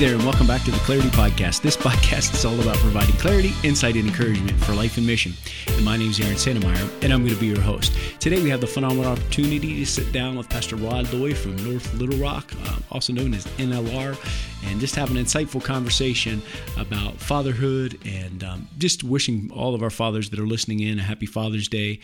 there, and welcome back to the Clarity Podcast. This podcast is all about providing clarity, insight, and encouragement for life and mission. And my name is Aaron Santmyire, and I'm going to be your host. Today, we have the phenomenal opportunity to sit down with Pastor Rod Loy from North Little Rock, uh, also known as NLR, and just have an insightful conversation about fatherhood and um, just wishing all of our fathers that are listening in a happy Father's Day.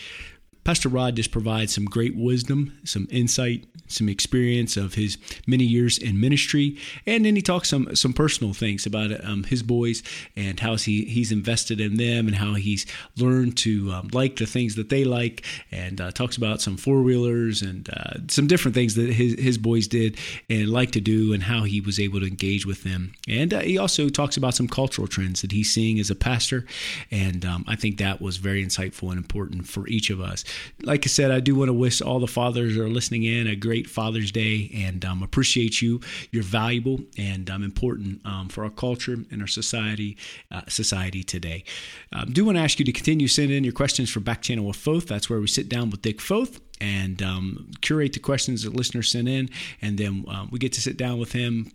Pastor Rod just provides some great wisdom, some insight, some experience of his many years in ministry, and then he talks some some personal things about um, his boys and how he he's invested in them and how he's learned to um, like the things that they like, and uh, talks about some four wheelers and uh, some different things that his his boys did and like to do, and how he was able to engage with them. And uh, he also talks about some cultural trends that he's seeing as a pastor, and um, I think that was very insightful and important for each of us like I said, I do want to wish all the fathers are listening in a great Father's Day and um, appreciate you. You're valuable and um, important um, for our culture and our society uh, society today. I um, do want to ask you to continue sending in your questions for Back Channel with Foth. That's where we sit down with Dick Foth and um, curate the questions that listeners send in, and then um, we get to sit down with him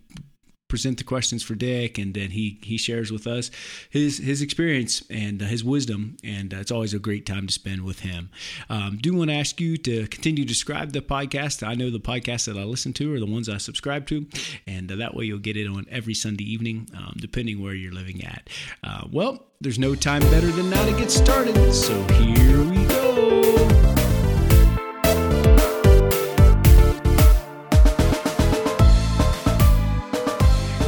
present the questions for Dick, and then he he shares with us his his experience and uh, his wisdom, and uh, it's always a great time to spend with him. Um, do want to ask you to continue to subscribe to the podcast. I know the podcasts that I listen to are the ones I subscribe to, and uh, that way you'll get it on every Sunday evening, um, depending where you're living at. Uh, well, there's no time better than now to get started, so here we go.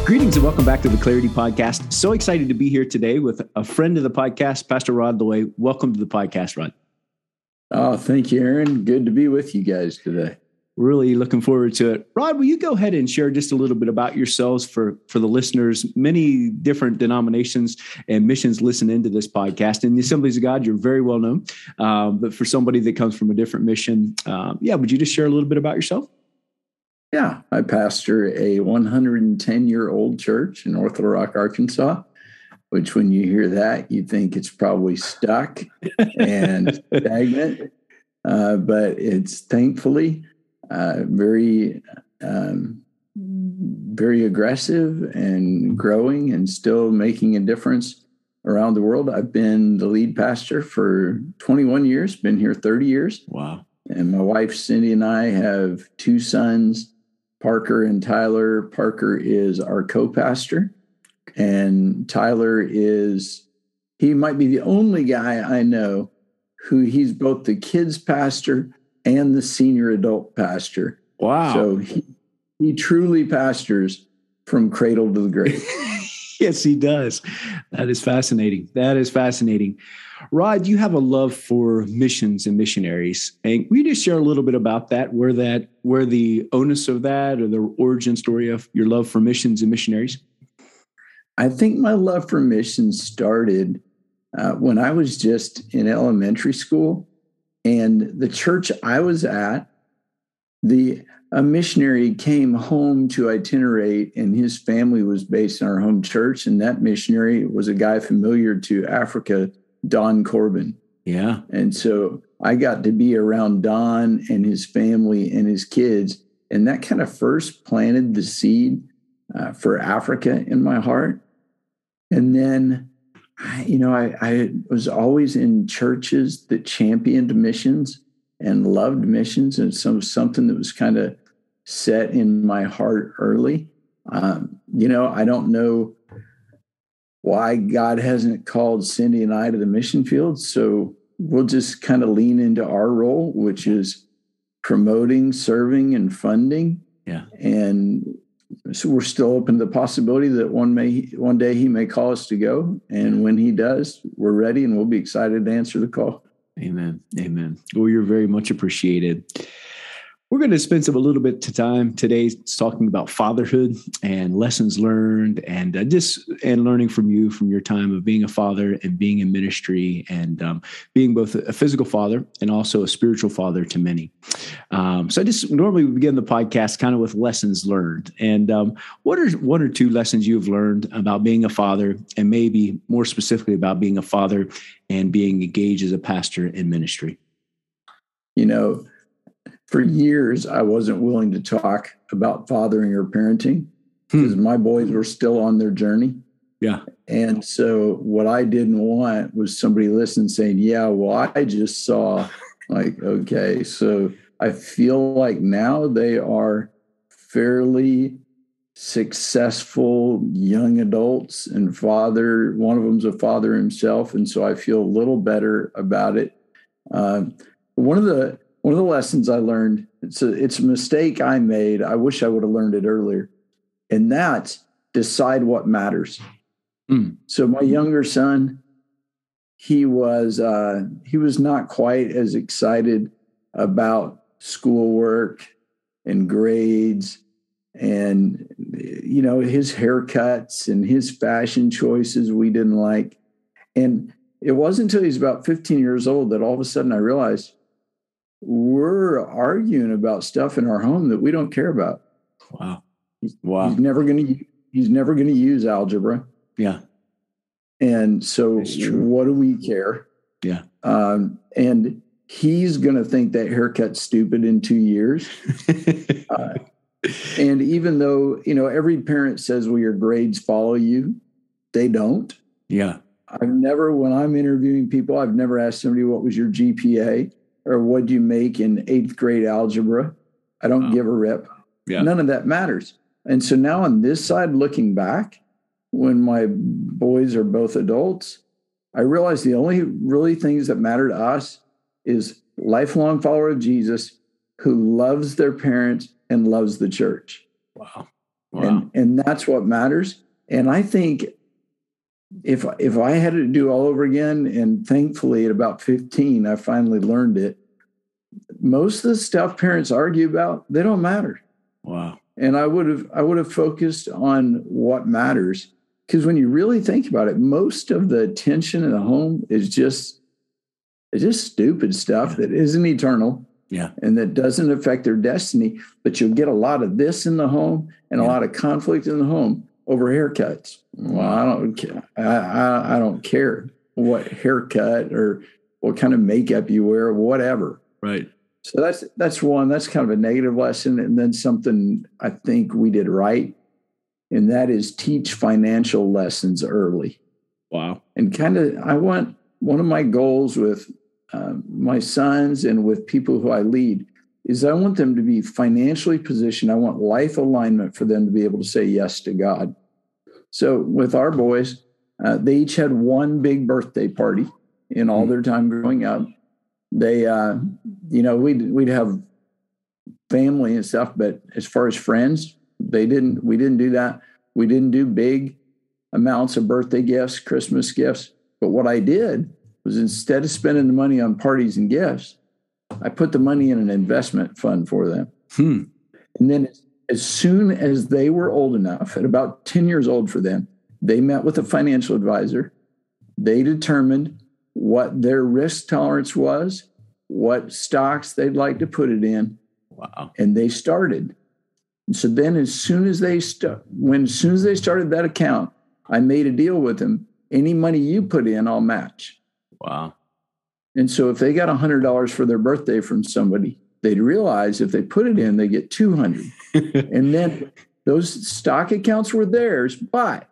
Greetings and welcome back to the Clarity Podcast. So excited to be here today with a friend of the podcast, Pastor Rod Loy. Welcome to the podcast, Rod. Oh, thank you, Aaron. Good to be with you guys today. Really looking forward to it. Rod, will you go ahead and share just a little bit about yourselves for, for the listeners? Many different denominations and missions listen into this podcast. In the Assemblies of God, you're very well known. Um, but for somebody that comes from a different mission, um, yeah, would you just share a little bit about yourself? Yeah, I pastor a 110 year old church in North Little Rock, Arkansas. Which, when you hear that, you think it's probably stuck and stagnant. Uh, but it's thankfully uh, very, um, very aggressive and growing and still making a difference around the world. I've been the lead pastor for 21 years, been here 30 years. Wow. And my wife, Cindy, and I have two sons Parker and Tyler. Parker is our co pastor, and Tyler is, he might be the only guy I know who he's both the kids pastor and the senior adult pastor. Wow. So he, he truly pastors from cradle to the grave. yes, he does. That is fascinating. That is fascinating. Rod, you have a love for missions and missionaries. And you just share a little bit about that, where that, where the onus of that or the origin story of your love for missions and missionaries? I think my love for missions started uh, when I was just in elementary school. And the church I was at, the a missionary came home to itinerate, and his family was based in our home church. And that missionary was a guy familiar to Africa Don Corbin. Yeah. And so I got to be around Don and his family and his kids. And that kind of first planted the seed uh, for Africa in my heart. And then, you know, I, I was always in churches that championed missions and loved missions. And so something that was kind of set in my heart early. Um, you know, I don't know why God hasn't called Cindy and I to the mission field. So we'll just kind of lean into our role, which is promoting, serving, and funding. Yeah. And so we're still open to the possibility that one may one day he may call us to go. And when he does, we're ready and we'll be excited to answer the call. Amen. Amen. Well, you're very much appreciated. We're going to spend some a little bit of time today talking about fatherhood and lessons learned, and uh, just and learning from you from your time of being a father and being in ministry, and um, being both a physical father and also a spiritual father to many. Um, so I just normally we begin the podcast kind of with lessons learned, and um, what are one or two lessons you've learned about being a father, and maybe more specifically about being a father and being engaged as a pastor in ministry. You know for years, I wasn't willing to talk about fathering or parenting because hmm. my boys were still on their journey. Yeah. And so what I didn't want was somebody listening saying, Yeah, well, I just saw like, okay, so I feel like now they are fairly successful young adults and father one of them's a father himself and so i feel a little better about it uh, one of the one of the lessons i learned it's a it's a mistake i made. I wish i would have learned it earlier. And that's decide what matters. Mm. so my younger son he was uh, he was not quite as excited about schoolwork and grades and you know his haircuts and his fashion choices we didn't like. And it wasn't until he's about 15 years old that all of a sudden i realized we're arguing about stuff in our home that we don't care about wow wow he's never going to he's never going to use algebra yeah and so, what do we care? Yeah. Um, and he's going to think that haircut's stupid in two years. uh, and even though, you know, every parent says, well, your grades follow you, they don't. Yeah. I've never, when I'm interviewing people, I've never asked somebody what was your GPA or what do you make in eighth grade algebra. I don't give a rip. Yeah. None of that matters. And so now on this side, looking back, when my boys are both adults, I realize the only really things that matter to us is lifelong follower of Jesus who loves their parents and loves the church. Wow. wow. And and that's what matters. And I think if if I had to do all over again, and thankfully at about 15, I finally learned it. Most of the stuff parents argue about, they don't matter. Wow. And I would have I would have focused on what matters because when you really think about it, most of the tension in the home is just it's just stupid stuff that isn't eternal. Yeah. And that doesn't affect their destiny. But you'll get a lot of this in the home and yeah. a lot of conflict in the home over haircuts. Well, I don't care. I, I, I don't care what haircut or what kind of makeup you wear, whatever. Right. So that's that's one. That's kind of a negative lesson. And then something I think we did right and that is teach financial lessons early. Wow. And kind of, I want one of my goals with uh, my sons and with people who I lead is I want them to be financially positioned. I want life alignment for them to be able to say yes to God. So with our boys, uh, they each had one big birthday party in all hmm. their time growing up. They, uh, you know, we'd we'd have family and stuff, but as far as friends, they didn't we didn't do that we didn't do big amounts of birthday gifts christmas gifts but what i did was instead of spending the money on parties and gifts i put the money in an investment fund for them hmm. and then as soon as they were old enough at about 10 years old for them they met with a financial advisor they determined what their risk tolerance was what stocks they'd like to put it in wow and they started and so then as soon as they st- when as soon as they started that account, I made a deal with them. Any money you put in, I'll match. Wow. And so if they got hundred dollars for their birthday from somebody, they'd realize if they put it in, they get 200. and then those stock accounts were theirs, but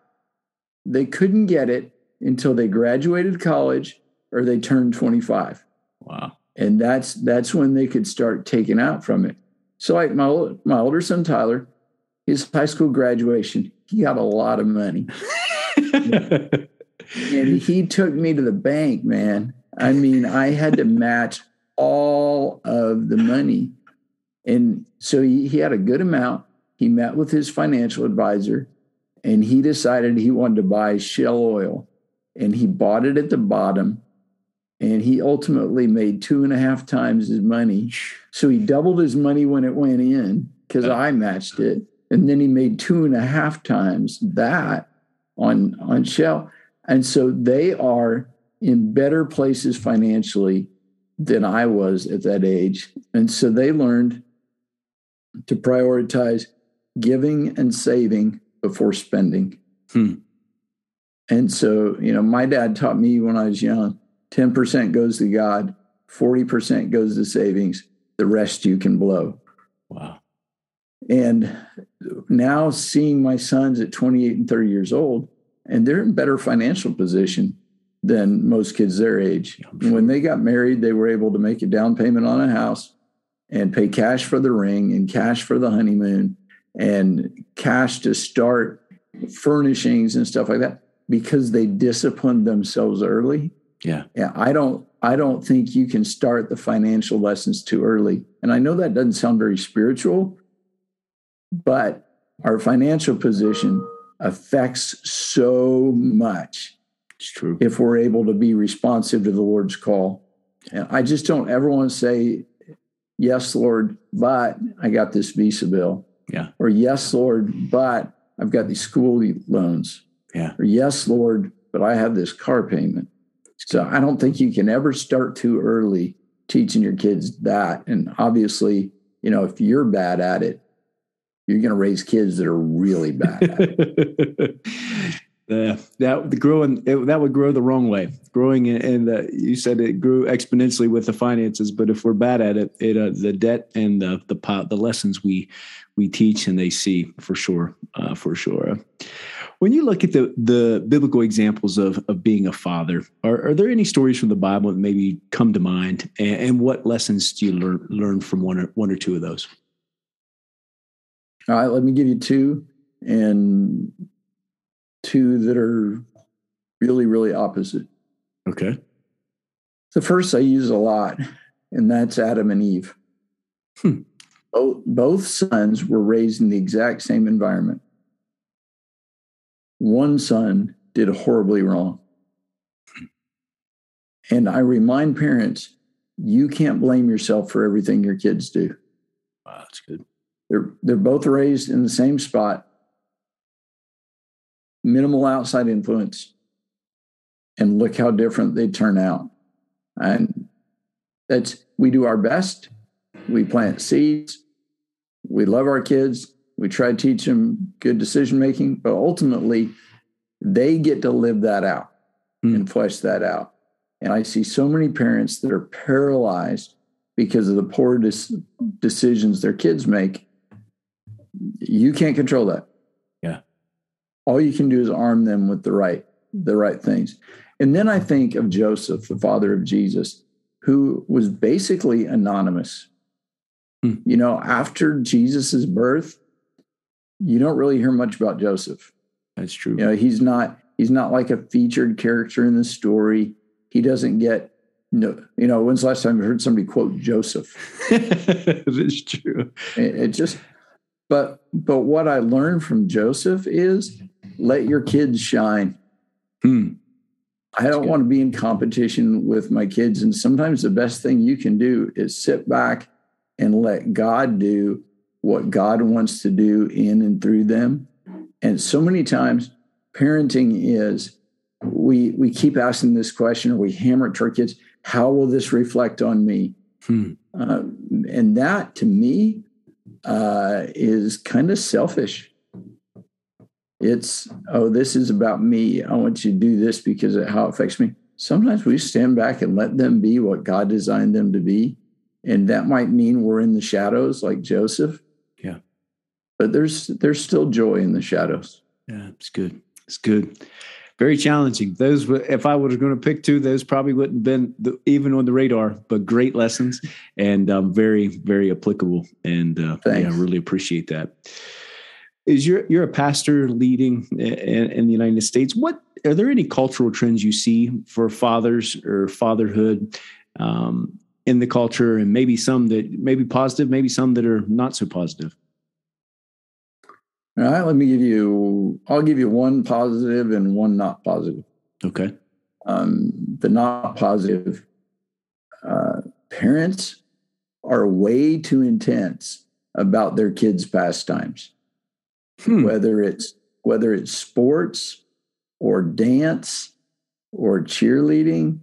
they couldn't get it until they graduated college or they turned 25. Wow. And that's that's when they could start taking out from it. So, like my my older son Tyler, his high school graduation, he got a lot of money, and he took me to the bank. Man, I mean, I had to match all of the money, and so he, he had a good amount. He met with his financial advisor, and he decided he wanted to buy Shell oil, and he bought it at the bottom and he ultimately made two and a half times his money. So he doubled his money when it went in because I matched it, and then he made two and a half times that on on Shell. And so they are in better places financially than I was at that age. And so they learned to prioritize giving and saving before spending. Hmm. And so, you know, my dad taught me when I was young 10% goes to God, 40% goes to savings, the rest you can blow. Wow. And now seeing my sons at 28 and 30 years old, and they're in better financial position than most kids their age. When they got married, they were able to make a down payment on a house and pay cash for the ring and cash for the honeymoon and cash to start furnishings and stuff like that because they disciplined themselves early. Yeah. Yeah. I don't I don't think you can start the financial lessons too early. And I know that doesn't sound very spiritual, but our financial position affects so much. It's true. If we're able to be responsive to the Lord's call. And I just don't ever want to say, Yes, Lord, but I got this visa bill. Yeah. Or yes, Lord, but I've got these school loans. Yeah. Or yes, Lord, but I have this car payment. So I don't think you can ever start too early teaching your kids that. And obviously, you know, if you're bad at it, you're going to raise kids that are really bad. uh, that the growing it, that would grow the wrong way. Growing and you said it grew exponentially with the finances, but if we're bad at it, it uh, the debt and the the pot, the lessons we we teach and they see for sure, uh, for sure. When you look at the the biblical examples of of being a father, are, are there any stories from the Bible that maybe come to mind, and, and what lessons do you learn learn from one or one or two of those? All right, let me give you two, and two that are really really opposite. Okay. The first I use a lot, and that's Adam and Eve. Hmm. Both, both sons were raised in the exact same environment one son did horribly wrong. And I remind parents, you can't blame yourself for everything your kids do. Wow, that's good. They're they're both raised in the same spot, minimal outside influence, and look how different they turn out. And that's we do our best. We plant seeds. We love our kids. We try to teach them good decision making, but ultimately, they get to live that out mm. and flesh that out. And I see so many parents that are paralyzed because of the poor dis- decisions their kids make. You can't control that. All you can do is arm them with the right the right things. And then I think of Joseph, the father of Jesus, who was basically anonymous. Hmm. You know, after Jesus's birth, you don't really hear much about Joseph. That's true. You know, he's not he's not like a featured character in the story. He doesn't get no, you know, when's the last time you heard somebody quote Joseph? It's true. It, it, just, but but what I learned from Joseph is let your kids shine. Hmm. I don't want to be in competition with my kids, and sometimes the best thing you can do is sit back and let God do what God wants to do in and through them. And so many times, parenting is we we keep asking this question, or we hammer it to our kids: How will this reflect on me? Hmm. Uh, and that, to me, uh, is kind of selfish. It's oh, this is about me. I want you to do this because of how it affects me. Sometimes we stand back and let them be what God designed them to be, and that might mean we're in the shadows, like Joseph Yeah. but there's there's still joy in the shadows. Yeah, it's good. It's good. Very challenging. Those, if I was going to pick two, those probably wouldn't have been the, even on the radar. But great lessons and um, very, very applicable. And uh, yeah, I really appreciate that. Is you're you're a pastor leading in, in the United States? What are there any cultural trends you see for fathers or fatherhood um, in the culture, and maybe some that maybe positive, maybe some that are not so positive? All right, let me give you, I'll give you one positive and one not positive. Okay. Um, the not positive uh, parents are way too intense about their kids' pastimes, hmm. whether it's whether it's sports or dance or cheerleading.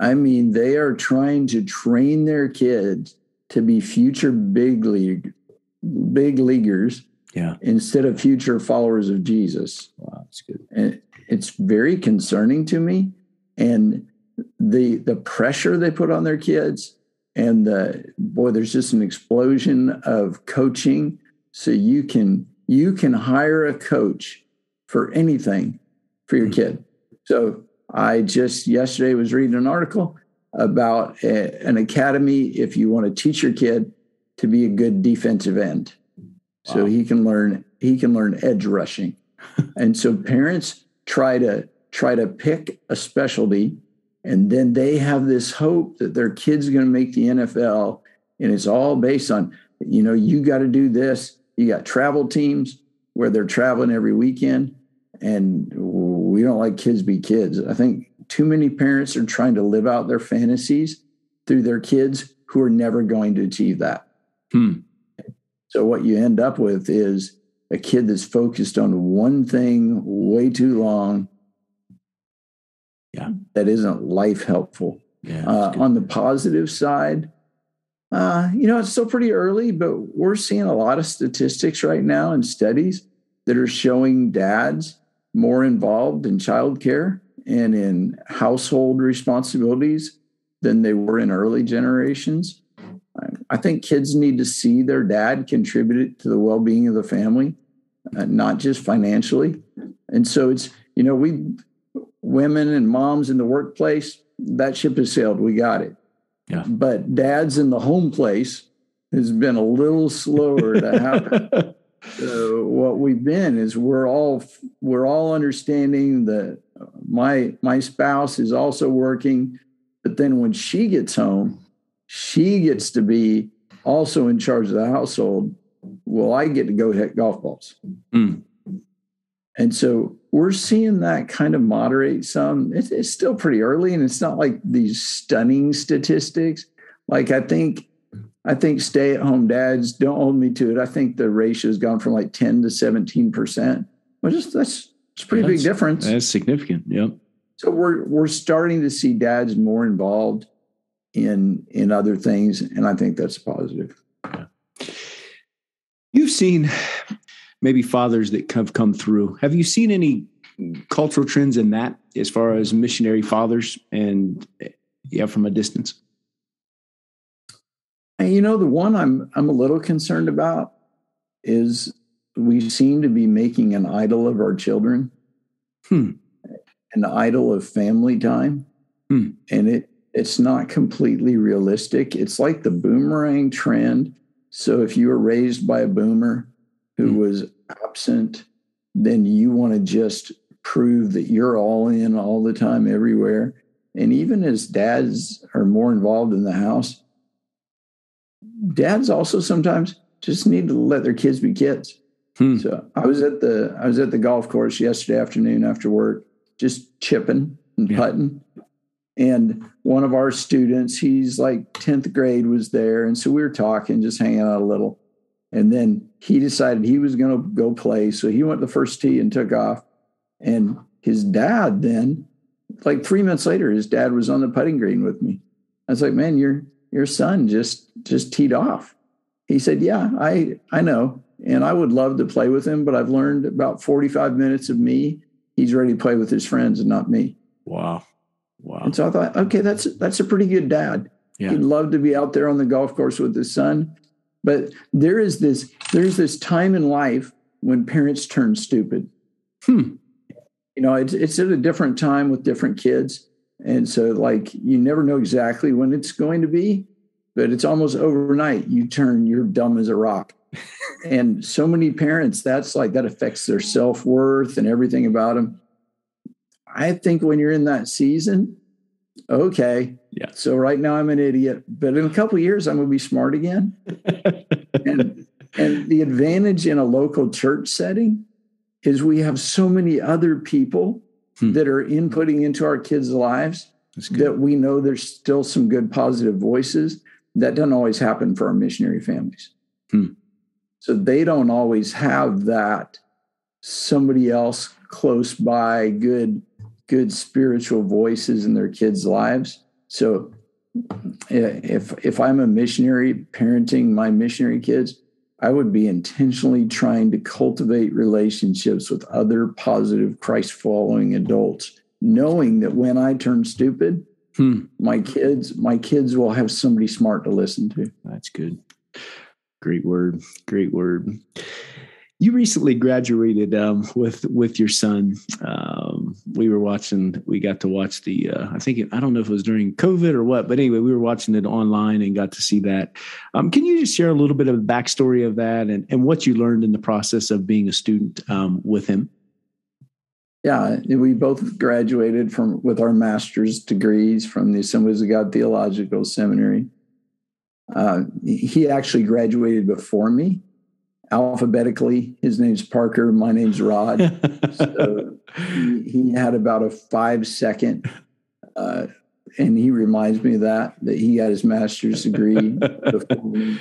I mean, they are trying to train their kids to be future big league big leaguers yeah. instead of future followers of Jesus. Wow, that's good. And it's very concerning to me. And the the pressure they put on their kids and the boy, there's just an explosion of coaching so you can you can hire a coach for anything for your hmm. kid. So I just yesterday was reading an article about a, an academy if you want to teach your kid to be a good defensive end. Wow. So he can learn he can learn edge rushing. and so parents try to try to pick a specialty and then they have this hope that their kid's going to make the NFL and it's all based on you know you got to do this you got travel teams where they're traveling every weekend and we don't like kids be kids i think too many parents are trying to live out their fantasies through their kids who are never going to achieve that hmm. So what you end up with is a kid that's focused on one thing way too long. Yeah. That isn't life helpful. Yeah, uh, on the positive side uh, you know, it's still pretty early, but we're seeing a lot of statistics right now and studies that are showing dads more involved in childcare and in household responsibilities than they were in early generations. I think kids need to see their dad contribute to the well being of the family, uh, not just financially. And so it's, you know, we women and moms in the workplace, that ship has sailed. We got it. Yeah. But dads in the home place has been a little slower to happen. so what we've been is we're all we're all understanding that my my spouse is also working, but then when she gets home, she gets to be also in charge of the household. Well, I get to go hit golf balls. Mm. And so we're seeing that kind of moderate some. It's, it's, still pretty early, and it's not like these stunning statistics. Like I think, I think stay-at-home dads don't hold me to it. I think the ratio has gone from like ten to seventeen percent. Well, just that's it's pretty that's, big difference. That's significant. Yep. So we're we're starting to see dads more involved in in other things, and I think that's positive. Yeah. You've seen maybe fathers that have come through. Have you seen any cultural trends in that as far as missionary fathers and yeah, from a distance? And you know, the one I'm I'm a little concerned about is we seem to be making an idol of our children, hmm. an idol of family time, hmm. and it it's not completely realistic. It's like the boomerang trend. So if you were raised by a boomer, who mm. was absent, then you want to just prove that you're all in all the time, everywhere. And even as dads are more involved in the house, dads also sometimes just need to let their kids be kids. Hmm. So I was at the I was at the golf course yesterday afternoon after work, just chipping and putting. Yeah. And one of our students, he's like 10th grade, was there. And so we were talking, just hanging out a little. And then he decided he was going to go play. So he went to the first tee and took off. And his dad then, like three minutes later, his dad was on the putting green with me. I was like, man, your your son just just teed off. He said, Yeah, I I know. And I would love to play with him, but I've learned about 45 minutes of me. He's ready to play with his friends and not me. Wow. Wow. And so I thought, okay, that's that's a pretty good dad. Yeah. He'd love to be out there on the golf course with his son. But there is this there's this time in life when parents turn stupid. Hmm. You know, it's it's at a different time with different kids. And so like you never know exactly when it's going to be, but it's almost overnight. You turn, you're dumb as a rock. and so many parents, that's like that affects their self-worth and everything about them. I think when you're in that season, okay. Yeah. So right now I'm an idiot, but in a couple years I'm going to be smart again. and and the advantage in a local church setting is we have so many other people hmm. that are inputting into our kids' lives that we know there's still some good positive voices. That doesn't always happen for our missionary families. Hmm. So they don't always have that somebody else close by, good good spiritual voices in their kids' lives. So if if I'm a missionary parenting my missionary kids, I would be intentionally trying to cultivate relationships with other positive Christ following adults, knowing that when I turn stupid, hmm. my kids my kids will have somebody smart to listen to. That's good. Great word. Great word. You recently graduated um, with with your son. Um, we were watching. We got to watch the. Uh, I think it, I don't know if it was during COVID or what, but anyway, we were watching it online and got to see that. Um, can you just share a little bit of the backstory of that and, and what you learned in the process of being a student um, with him? Yeah, we both graduated from with our master's degrees from the Assemblies of God Theological Seminary. Uh, he actually graduated before me alphabetically. His name's Parker. My name's Rod. so he, he, had about a five second, uh, and he reminds me of that that he got his master's degree before me.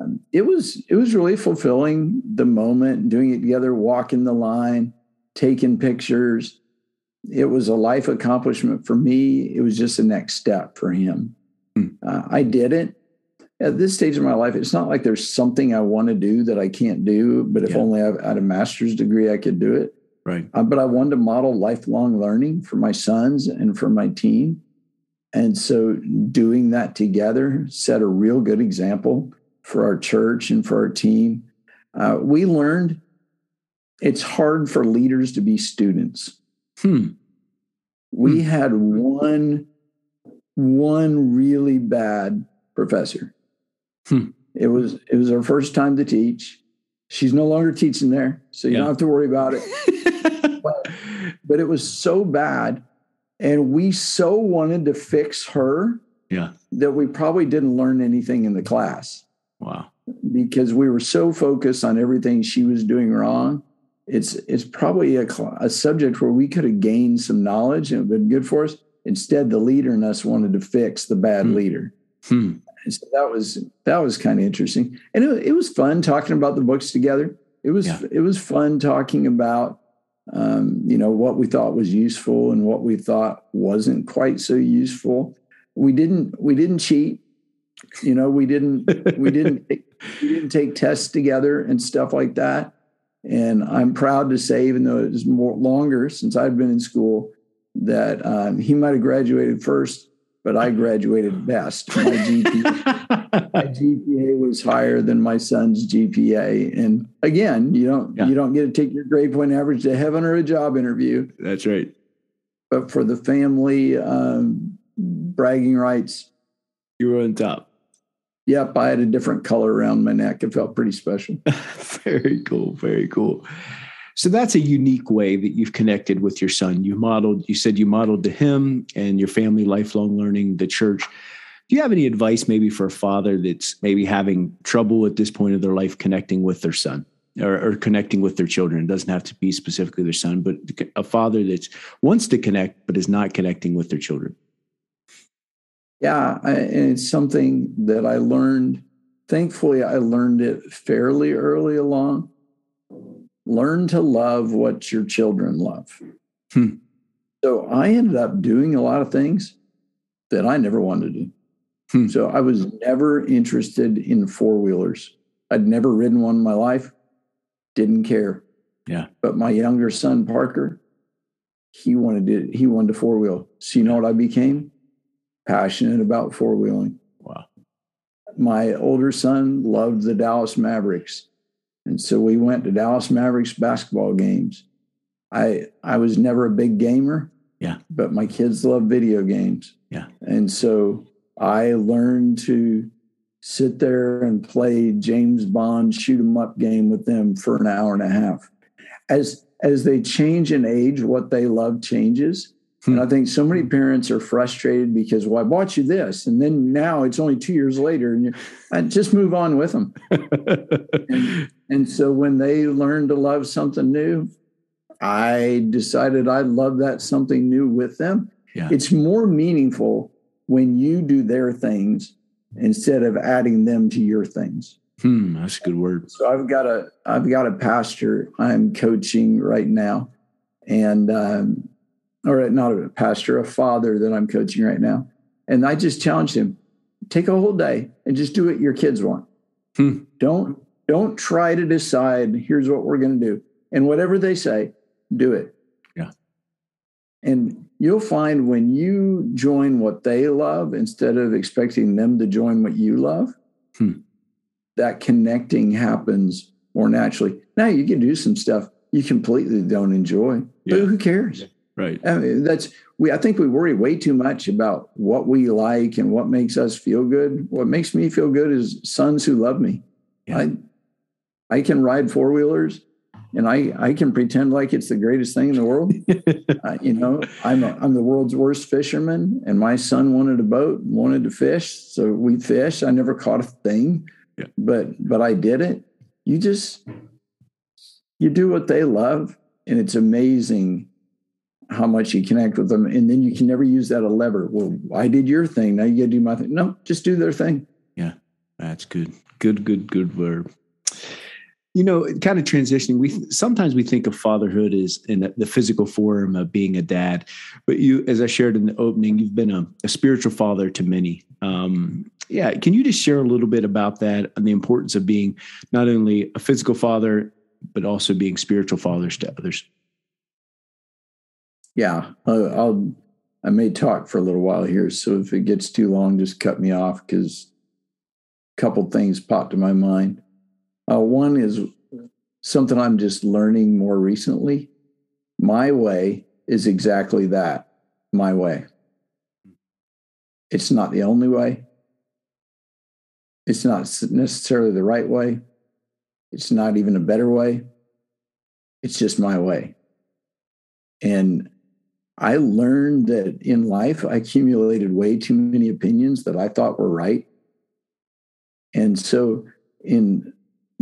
Um, it was it was really fulfilling the moment, doing it together, walking the line, taking pictures. It was a life accomplishment for me. It was just the next step for him. Hmm. Uh, I did it at this stage of my life, it's not like there's something I want to do that I can't do, but if yeah. only I had a master's degree, I could do it. Right. Uh, but I wanted to model lifelong learning for my sons and for my team. And so doing that together set a real good example for our church and for our team. Uh, we learned it's hard for leaders to be students. Hmm. We hmm. had one, one really bad professor Hmm. It was it was her first time to teach. She's no longer teaching there, so you yeah. don't have to worry about it. but, but it was so bad, and we so wanted to fix her yeah. that we probably didn't learn anything in the class. Wow. Because we were so focused on everything she was doing wrong. It's it's probably a, a subject where we could have gained some knowledge and been good for us. Instead, the leader in us wanted to fix the bad hmm. leader. Hmm. And so that was that was kind of interesting, and it, it, was fun talking about the books together. It was yeah. it was fun talking about um, you know what we thought was useful and what we thought wasn't quite so useful. We didn't we didn't cheat. You know, we didn't we didn't we didn't take tests together and stuff like that. And I'm proud to say, even though it was more longer since I've been in school, that um, he might have graduated first but I graduated best. My GPA, my GPA was higher than my son's GPA. And again, you don't yeah. you don't get to take your grade point average to heaven or a job interview. That's right. But for the family um, bragging rights, you were on top. Yep, I had a different color around my neck. It felt pretty special. very cool. Very cool. So that's a unique way that you've connected with your son. You modeled, you said you modeled to him and your family lifelong learning, the church. Do you have any advice maybe for a father that's maybe having trouble at this point of their life connecting with their son or, or connecting with their children? It doesn't have to be specifically their son, but a father that wants to connect but is not connecting with their children. Yeah, I, and it's something that I learned. Thankfully, I learned it fairly early along learn to love what your children love. Hmm. So I ended up doing a lot of things that I never wanted to do. Hmm. So I was never interested in four wheelers. I'd never ridden one in my life, didn't care. Yeah. But my younger son, Parker, he wanted to, he wanted to four wheel. So you know what I became? Passionate about four wheeling. Wow. My older son loved the Dallas Mavericks. And so we went to Dallas Mavericks basketball games. I I was never a big gamer. Yeah. But my kids love video games. Yeah. And so I learned to sit there and play James Bond shoot 'em up game with them for an hour and a half. As as they change in age, what they love changes. And I think so many parents are frustrated because, well, I bought you this, and then now it's only two years later, and you I just move on with them. and, and so when they learn to love something new, I decided I love that something new with them. Yeah. It's more meaningful when you do their things instead of adding them to your things. Hmm, that's a good word. So I've got a I've got a pastor I'm coaching right now, and um, or not a pastor, a father that I'm coaching right now. And I just challenged him, take a whole day and just do what your kids want. Hmm. Don't don't try to decide here's what we're going to do. And whatever they say, do it. Yeah. And you'll find when you join what they love instead of expecting them to join what you love, hmm. that connecting happens more naturally. Now you can do some stuff you completely don't enjoy, but who cares? Right. I mean, that's we. I think we worry way too much about what we like and what makes us feel good. What makes me feel good is sons who love me. Yeah. I I can ride four wheelers, and I I can pretend like it's the greatest thing in the world. uh, you know, I'm a, I'm the world's worst fisherman, and my son wanted a boat, wanted to fish, so we fish. I never caught a thing, yeah. but but I did it. You just you do what they love, and it's amazing how much you connect with them. And then you can never use that a lever. Well, I did your thing. Now you got to do my thing. No, just do their thing. Yeah, that's good. Good, good, good verb. You know, kind of transitioning. We sometimes we think of fatherhood as in the physical form of being a dad, but you, as I shared in the opening, you've been a, a spiritual father to many. Um, yeah, can you just share a little bit about that and the importance of being not only a physical father but also being spiritual fathers to others? Yeah, uh, I'll. I may talk for a little while here, so if it gets too long, just cut me off because a couple things popped to my mind. Uh, one is something I'm just learning more recently. My way is exactly that. My way. It's not the only way. It's not necessarily the right way. It's not even a better way. It's just my way. And I learned that in life, I accumulated way too many opinions that I thought were right. And so, in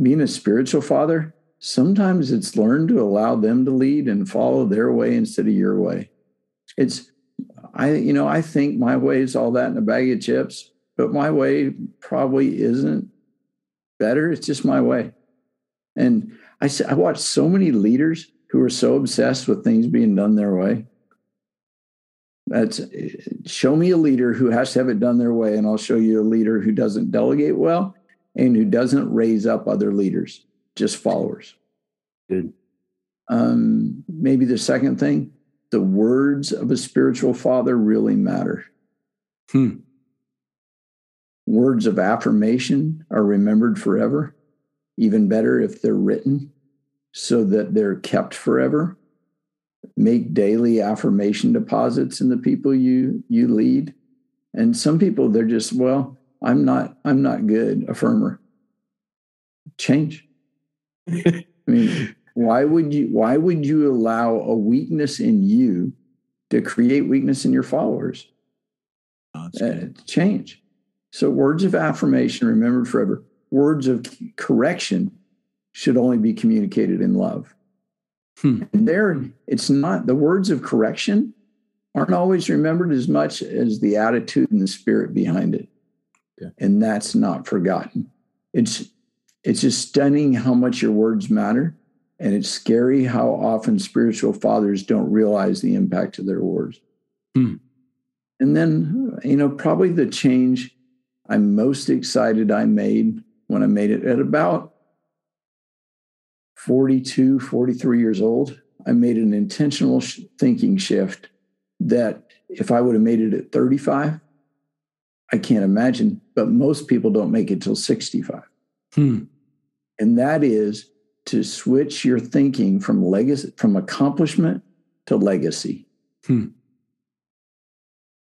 being a spiritual father, sometimes it's learned to allow them to lead and follow their way instead of your way. It's, I, you know, I think my way is all that in a bag of chips, but my way probably isn't better. It's just my way. And I, I watched so many leaders who are so obsessed with things being done their way. That's show me a leader who has to have it done their way, and I'll show you a leader who doesn't delegate well and who doesn't raise up other leaders, just followers. Good. Um, maybe the second thing, the words of a spiritual father really matter. Hmm. Words of affirmation are remembered forever even better if they're written so that they're kept forever make daily affirmation deposits in the people you you lead. And some people they're just well i'm not i'm not good affirmer. Change. I mean why would you why would you allow a weakness in you to create weakness in your followers? Oh, uh, change. So words of affirmation remembered forever words of correction should only be communicated in love. Hmm. And there, it's not the words of correction aren't always remembered as much as the attitude and the spirit behind it. Yeah. And that's not forgotten. It's it's just stunning how much your words matter. And it's scary how often spiritual fathers don't realize the impact of their words. Hmm. And then, you know, probably the change I'm most excited I made when I made it at about 42, 43 years old. I made an intentional sh- thinking shift that if I would have made it at 35, I can't imagine, but most people don't make it till 65. Hmm. And that is to switch your thinking from legacy, from accomplishment to legacy. Hmm.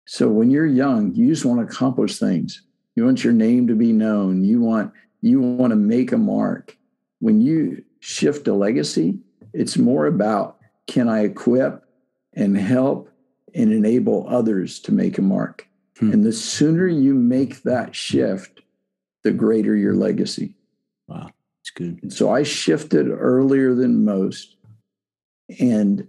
So when you're young, you just want to accomplish things. You want your name to be known. You want you want to make a mark. When you shift a legacy, it's more about can I equip and help and enable others to make a mark? Hmm. And the sooner you make that shift, the greater your legacy. Wow, it's good. And so I shifted earlier than most, and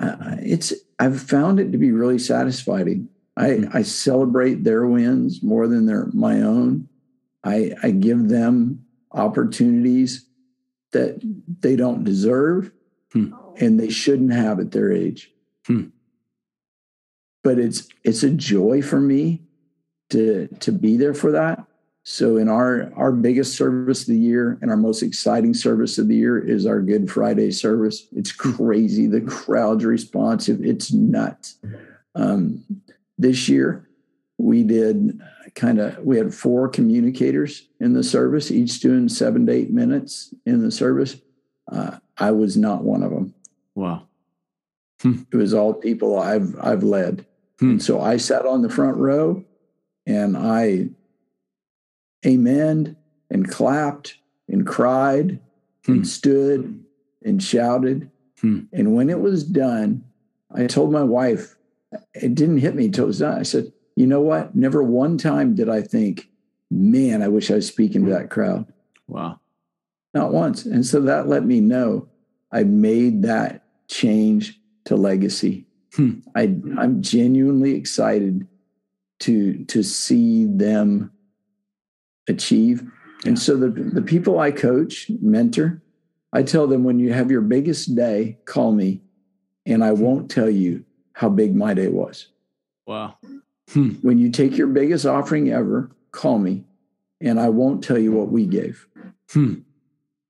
it's I've found it to be really satisfying. I, hmm. I celebrate their wins more than their my own. I, I give them opportunities that they don't deserve hmm. and they shouldn't have at their age. Hmm. But it's it's a joy for me to to be there for that. So in our our biggest service of the year and our most exciting service of the year is our Good Friday service. It's hmm. crazy. The crowd's responsive. It's nuts. Um, this year, we did kind of we had four communicators in the service each doing seven to eight minutes in the service uh, i was not one of them wow hmm. it was all people i've i've led hmm. and so i sat on the front row and i amened and clapped and cried hmm. and stood and shouted hmm. and when it was done i told my wife it didn't hit me until it was done i said you know what? Never one time did I think, man, I wish I was speaking to that crowd. Wow. Not once. And so that let me know I made that change to legacy. Hmm. I, I'm genuinely excited to to see them achieve. Yeah. And so the, the people I coach, mentor, I tell them when you have your biggest day, call me and I won't tell you how big my day was. Wow. Hmm. When you take your biggest offering ever, call me and I won't tell you what we gave. Hmm.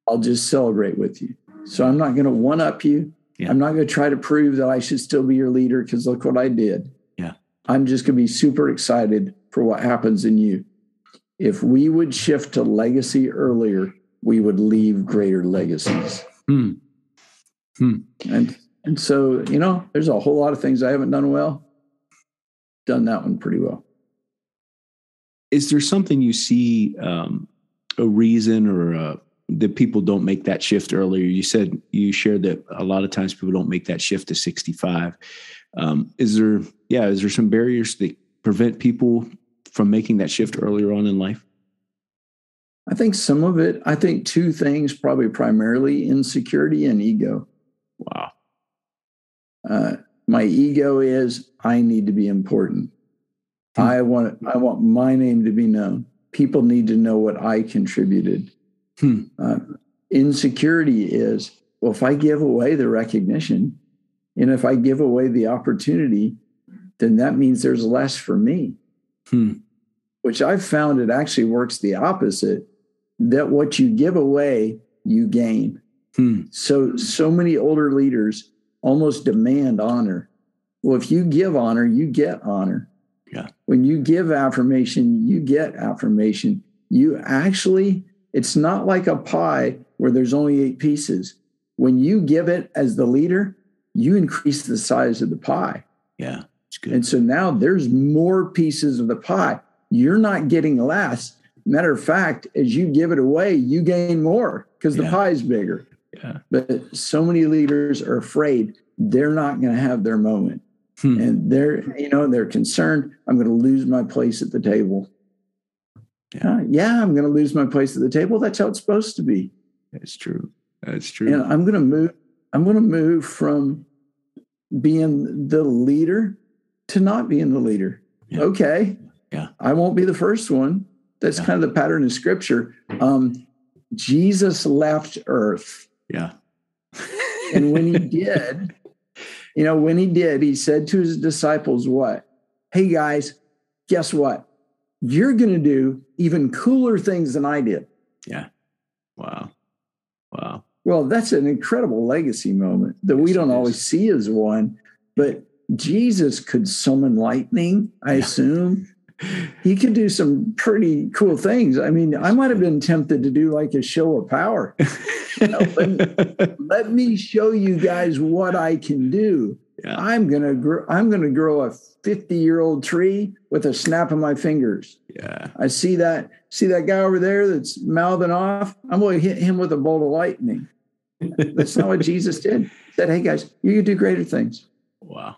I'll just celebrate with you. So I'm not going to one up you. Yeah. I'm not going to try to prove that I should still be your leader because look what I did. Yeah. I'm just going to be super excited for what happens in you. If we would shift to legacy earlier, we would leave greater legacies. Hmm. Hmm. And and so, you know, there's a whole lot of things I haven't done well done that one pretty well. Is there something you see um, a reason or uh, that people don't make that shift earlier? You said you shared that a lot of times people don't make that shift to 65. Um, is there, yeah, is there some barriers that prevent people from making that shift earlier on in life? I think some of it, I think two things, probably primarily insecurity and ego. Wow. Uh, my ego is I need to be important. Hmm. I want I want my name to be known. People need to know what I contributed. Hmm. Uh, insecurity is well, if I give away the recognition, and if I give away the opportunity, then that means there's less for me. Hmm. Which I've found it actually works the opposite. That what you give away, you gain. Hmm. So so many older leaders almost demand honor. Well, if you give honor, you get honor. Yeah. When you give affirmation, you get affirmation. You actually, it's not like a pie where there's only eight pieces. When you give it as the leader, you increase the size of the pie. Yeah. It's good. And so now there's more pieces of the pie. You're not getting less. Matter of fact, as you give it away, you gain more because the yeah. pie is bigger. Yeah. But so many leaders are afraid they're not going to have their moment. Hmm. And they're, you know, they're concerned, I'm going to lose my place at the table. Yeah, yeah, I'm going to lose my place at the table. That's how it's supposed to be. That's true. That's true. And I'm going to move, I'm going to move from being the leader to not being the leader. Yeah. Okay. Yeah. I won't be the first one. That's yeah. kind of the pattern of scripture. Um, Jesus left earth. Yeah. and when he did, you know, when he did, he said to his disciples, What? Hey guys, guess what? You're going to do even cooler things than I did. Yeah. Wow. Wow. Well, that's an incredible legacy moment that we don't always see as one, but Jesus could summon lightning, I assume he could do some pretty cool things. I mean, I might have been tempted to do like a show of power. Let, let, me show you guys what I can do. Yeah. I'm gonna grow. I'm gonna grow a 50 year old tree with a snap of my fingers. Yeah, I see that. See that guy over there that's mouthing off. I'm going to hit him with a bolt of lightning. that's not what Jesus did. He said, "Hey guys, you can do greater things." Wow,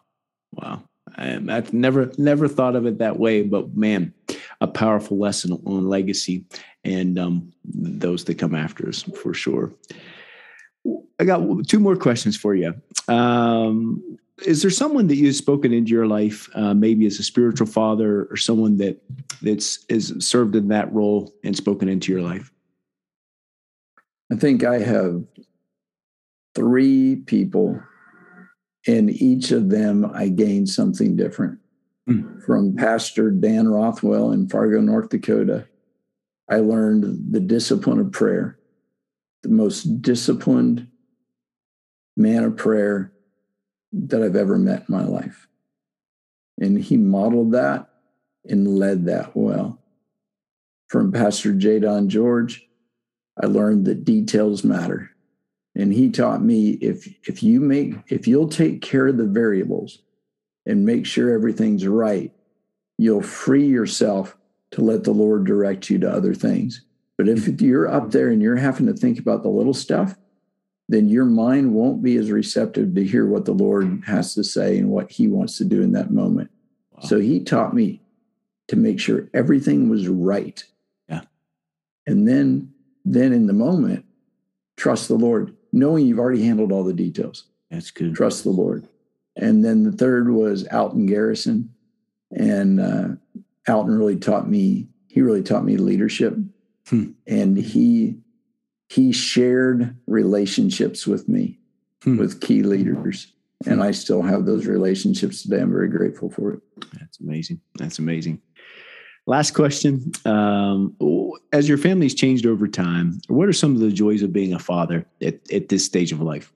wow. I, I've never never thought of it that way, but man, a powerful lesson on legacy and um, those that come after us for sure. I got two more questions for you. Um, is there someone that you've spoken into your life, uh, maybe as a spiritual father or someone that that's is served in that role and spoken into your life? I think I have three people in each of them, I gained something different. Mm. From Pastor Dan Rothwell in Fargo, North Dakota, I learned the discipline of prayer, the most disciplined man of prayer that I've ever met in my life. And he modeled that and led that well. From Pastor J. Don George, I learned that details matter. And he taught me if if you make if you'll take care of the variables and make sure everything's right, you'll free yourself to let the Lord direct you to other things. But if you're up there and you're having to think about the little stuff, then your mind won't be as receptive to hear what the Lord has to say and what he wants to do in that moment. Wow. So he taught me to make sure everything was right. Yeah. And then then in the moment, trust the Lord, knowing you've already handled all the details. That's good. Trust the Lord. And then the third was Alton Garrison. And uh, Alton really taught me, he really taught me leadership. Hmm. And he he shared relationships with me, hmm. with key leaders. And I still have those relationships today. I'm very grateful for it. That's amazing. That's amazing. Last question. Um, as your family's changed over time, what are some of the joys of being a father at, at this stage of life?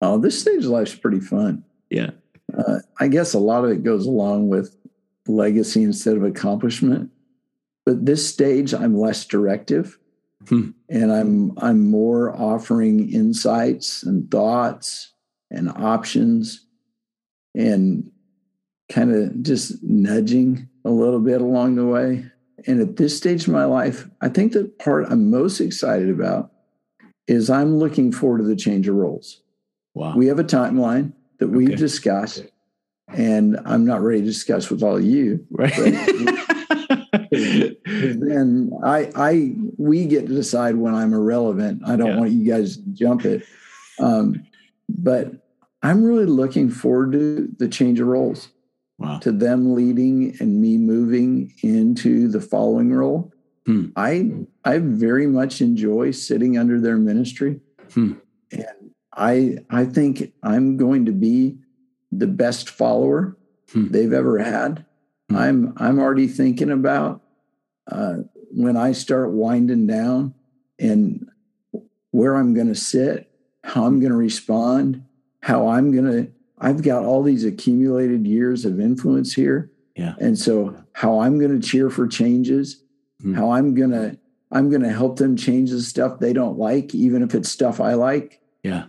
Oh, this stage of life is pretty fun. Yeah. Uh, I guess a lot of it goes along with legacy instead of accomplishment. But this stage, I'm less directive. Hmm. And I'm I'm more offering insights and thoughts and options and kind of just nudging a little bit along the way. And at this stage of my life, I think the part I'm most excited about is I'm looking forward to the change of roles. Wow. We have a timeline that we've okay. discussed, and I'm not ready to discuss with all of you. Right. then I, I, we get to decide when I'm irrelevant. I don't yeah. want you guys to jump it. Um, but I'm really looking forward to the change of roles. Wow. To them leading and me moving into the following role. Hmm. I I very much enjoy sitting under their ministry. Hmm. And I I think I'm going to be the best follower hmm. they've ever had. Hmm. I'm I'm already thinking about uh, when I start winding down and where I'm going to sit, how I'm going to respond, how I'm going to I've got all these accumulated years of influence here. Yeah. And so how I'm going to cheer for changes, mm-hmm. how I'm going to I'm going to help them change the stuff they don't like even if it's stuff I like. Yeah.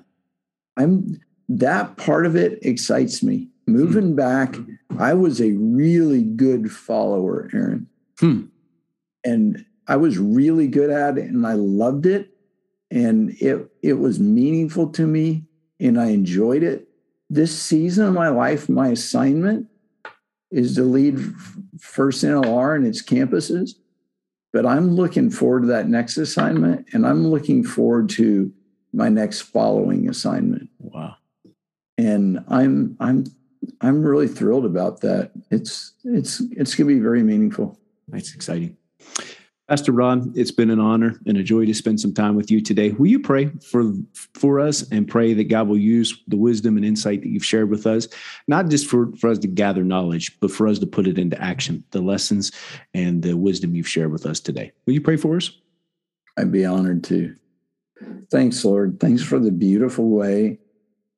I'm that part of it excites me. Moving mm-hmm. back, I was a really good follower, Aaron. Hmm. And I was really good at it and I loved it and it it was meaningful to me and I enjoyed it this season of my life, my assignment is to lead First NLR and its campuses. But I'm looking forward to that next assignment, and I'm looking forward to my next following assignment. And I'm I'm I'm really thrilled about that. It's it's it's going to be very meaningful. That's exciting. Pastor Rod, it's been an honor and a joy to spend some time with you today. Will you pray for for us and pray that God will use the wisdom and insight that you've shared with us, not just for, for us to gather knowledge, but for us to put it into action, the lessons and the wisdom you've shared with us today. Will you pray for us? I'd be honored to. Thanks, Lord. Thanks for the beautiful way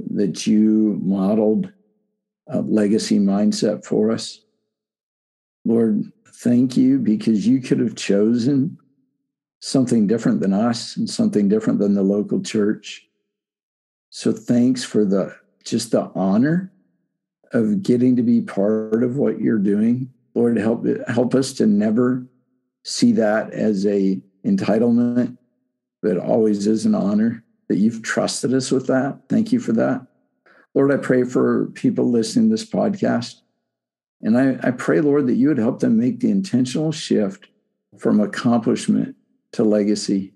that you modeled a legacy mindset for us. Lord, thank you because you could have chosen something different than us and something different than the local church. So thanks for the just the honor of getting to be part of what you're doing. Lord, help help us to never see that as a entitlement, but always as an honor that you've trusted us with that. Thank you for that. Lord, I pray for people listening to this podcast and I, I pray, Lord, that you would help them make the intentional shift from accomplishment to legacy,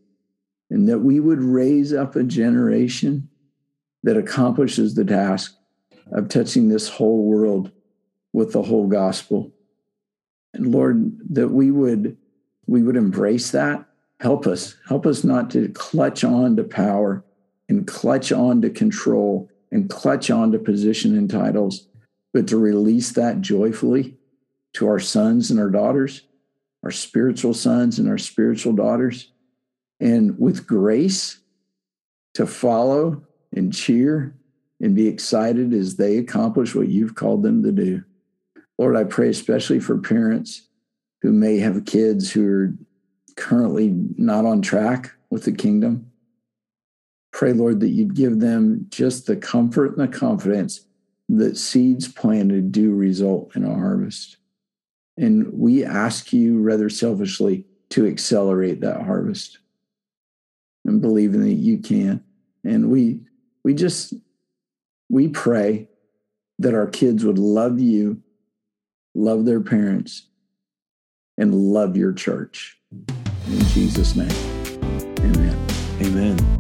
and that we would raise up a generation that accomplishes the task of touching this whole world with the whole gospel. And Lord, that we would we would embrace that. Help us. Help us not to clutch on to power and clutch on to control and clutch on to position and titles, but to release that joyfully to our sons and our daughters, our spiritual sons and our spiritual daughters, and with grace to follow and cheer and be excited as they accomplish what you've called them to do. Lord, I pray especially for parents who may have kids who are currently not on track with the kingdom. Pray, Lord, that you'd give them just the comfort and the confidence that seeds planted do result in a harvest. And we ask you rather selfishly to accelerate that harvest and believing that you can. And we we just we pray that our kids would love you, love their parents, and love your church. In Jesus' name. Amen. Amen.